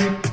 Hello, can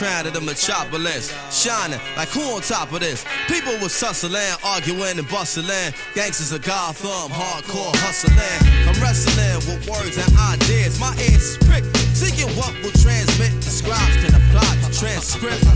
Crown of the metropolis, shining like who on top of this? People was hustling, arguing and bustling. Gangsters of Gotham, hardcore hustling. I'm wrestling with words and ideas. My ears is pricked, seeking what will transmit. The scribes can apply the transcript.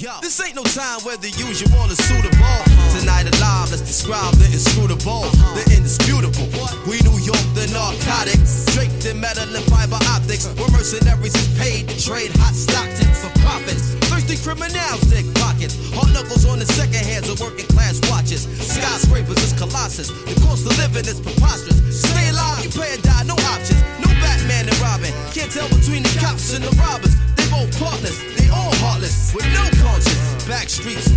Yo, this ain't no time where the usual is suitable. Tonight alive, let's describe the inscrutable, the indisputable. We New York, the narcotics, draped in metal and fiber optics. We're mercenaries is paid to trade hot stock tips for profits. Thirsty criminals dig pockets. Hard knuckles on the second hands of working class watches. Skyscrapers is colossus. The cost of living is preposterous. Stay alive, you pay or die, no options. No Batman and Robin. Can't tell between the cops and the robbers. They both partners, they all heartless, with no conscience. Back streets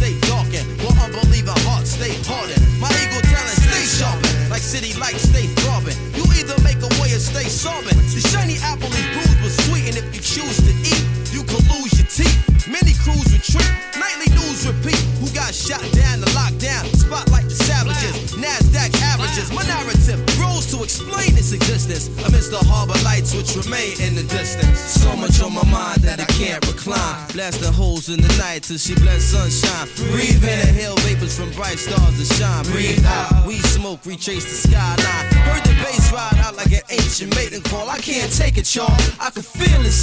till she bless sunshine. Breathe in, the inhale vapors from bright stars that shine. Breathe out, we smoke, retrace the skyline. Heard the bass ride out like an ancient maiden call. I can't take it, y'all. I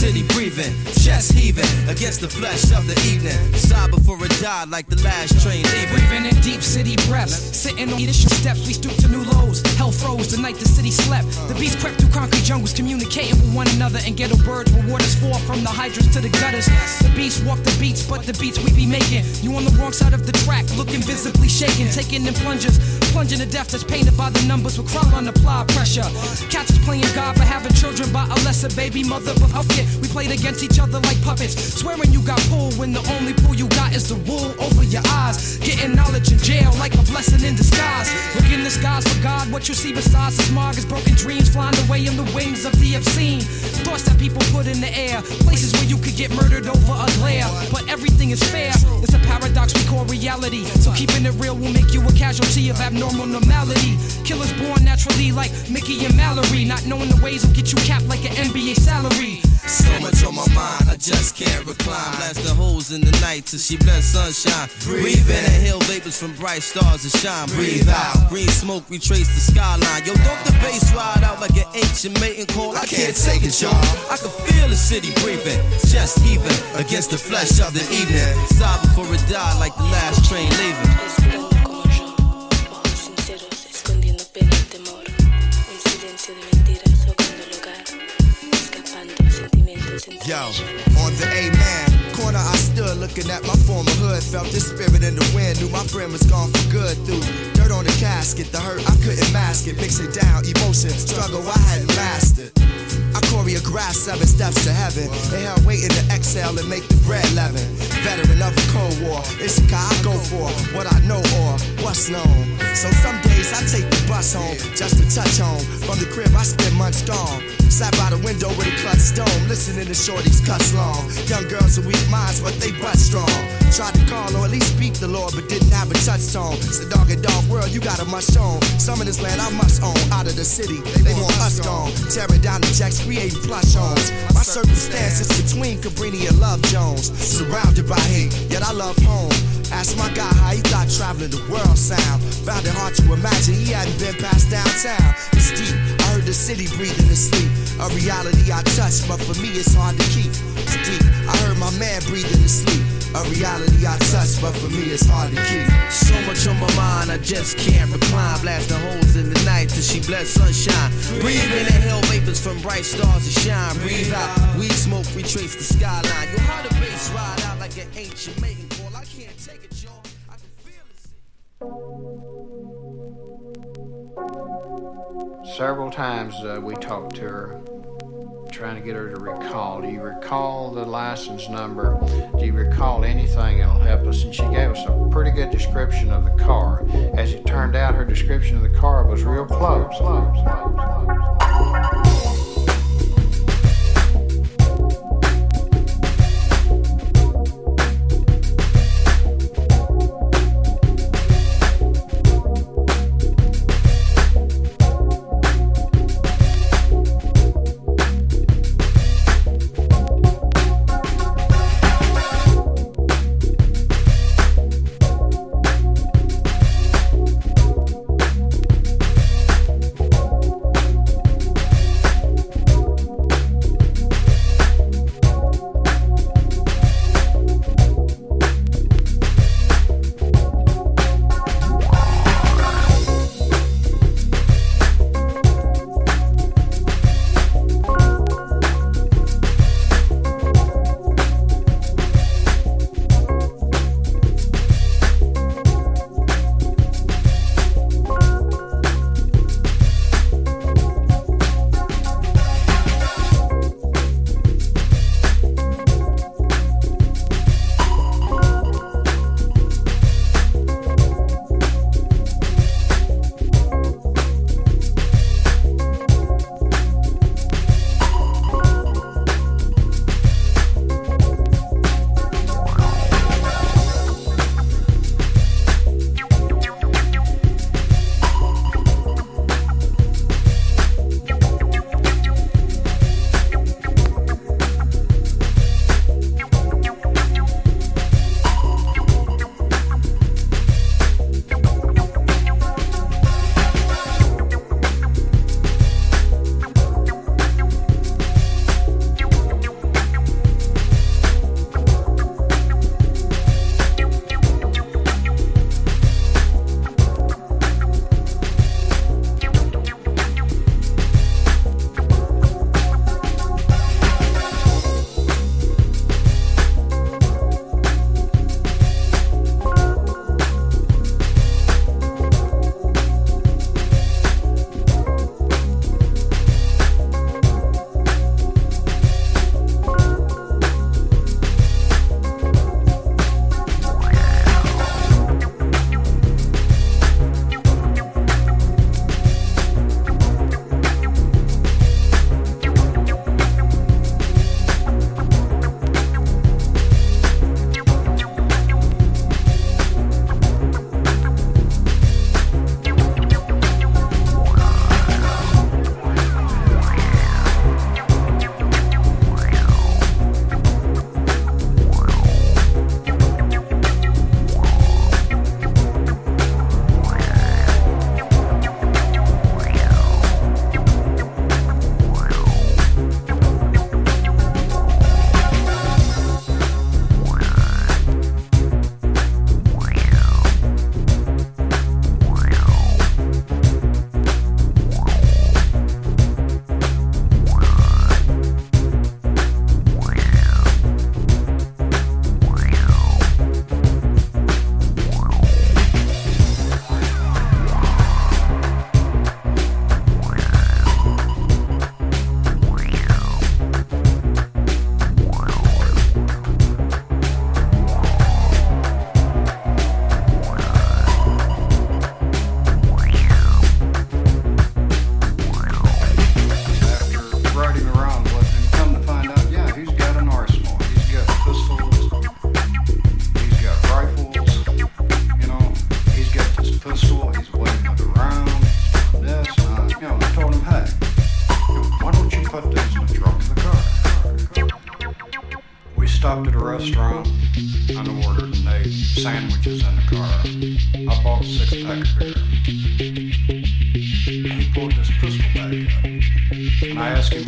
city breathing, chest heaving against the flesh of the evening. Sigh before it died like the last train leaving. Breathing in deep city breaths. Sitting on leadership steps, we stoop to new lows. Hell froze the night the city slept. The beast crept through concrete jungles, communicating with one another. And ghetto birds reward us for from the hydrants to the gutters. The beast walk the beats, but the beats we be making. You on the wrong side of the track, looking visibly shaken. Taking in plungers, plunging to death that's painted by the numbers with crawl on apply pressure. Cats is playing God for having children by a lesser baby mother. But fuck it, we played against each other like puppets. Swearing you got pulled when the only pull you got is the wool over your eyes. Getting knowledge in jail like a blessing in disguise. Look in the skies for God, what you see besides the smog is broken dreams flying away in the wings of the obscene. Thoughts that people put in the air, places where you could get murdered over a glare. But everything is fair, it's a paradox we call reality. So keeping it real will make you a casualty of abnormal normality. Killers born naturally like Mickey and Mallory. Not knowing the ways will get you capped like an NBA salary. So much on my mind, I just can't recline. Blast the holes in the night till she bless sunshine. Breathe in, and inhale vapors from bright stars that shine. Breathe out, green smoke retrace the skyline. Yo, don't the bass ride out like an ancient mating call. I can't take it, y'all. I can feel the city breathing, chest heaving against the flesh of the evening. Sigh before it died like the last train leaving. Yo, on the A-man corner I stood looking at my former hood. Felt the spirit in the wind, knew my friend was gone for good. Through dirt on the casket, the hurt I couldn't mask it. Mixing down emotions, struggle I hadn't mastered I choreographed seven steps to heaven Inhale, waiting to exhale and make the bread leaven Veteran of the Cold War, it's a guy I go for What I know or what's known So some days I take the bus home Just to touch home From the crib I spend months gone Sat by the window with a clutch dome, listening to shorties cuss long. Young girls with weak minds, but they butt strong. Tried to call or at least speak the Lord, but didn't have a touch tone. It's the dog and dog world, you got a must own. Some of this land I must own. Out of the city, they want us gone. Tearing down the jacks, creating plush homes. My circumstances between Cabrini and Love Jones. Surrounded by hate, yet I love home. Asked my guy how he thought traveling the world sound. Found it hard to imagine he hadn't been past downtown. It's deep. I heard the city breathing in sleep. A reality I touch, but for me it's hard to keep. It's deep. I heard my man breathing in sleep. A reality I touch, but for me it's hard to keep. So much on my mind, I just can't recline. Blasting holes in the night till she bless sunshine. Breathe in, inhale vapors from bright stars that shine. Breathe out, weed smoke retrace the skyline. Yo, how the bass ride out like an ancient maiden call. I can't take it, y'all. I can feel it. Several times uh, we talked to her, trying to get her to recall. Do you recall the license number? Do you recall anything that'll help us? And she gave us a pretty good description of the car. As it turned out, her description of the car was real close. close, close, close.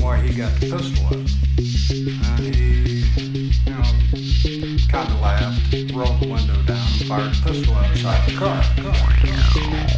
Why he got the pistol out. Uh, and he, you know, kind of laughed, rolled the window down, and fired the pistol outside the car. Oh, now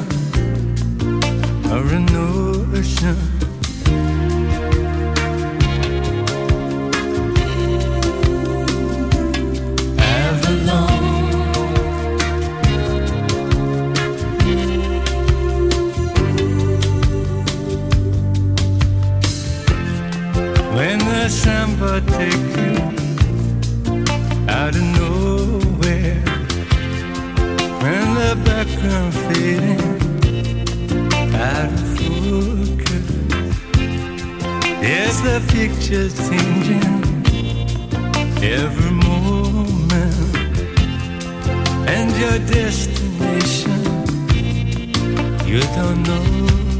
changing every moment, and your destination. You don't know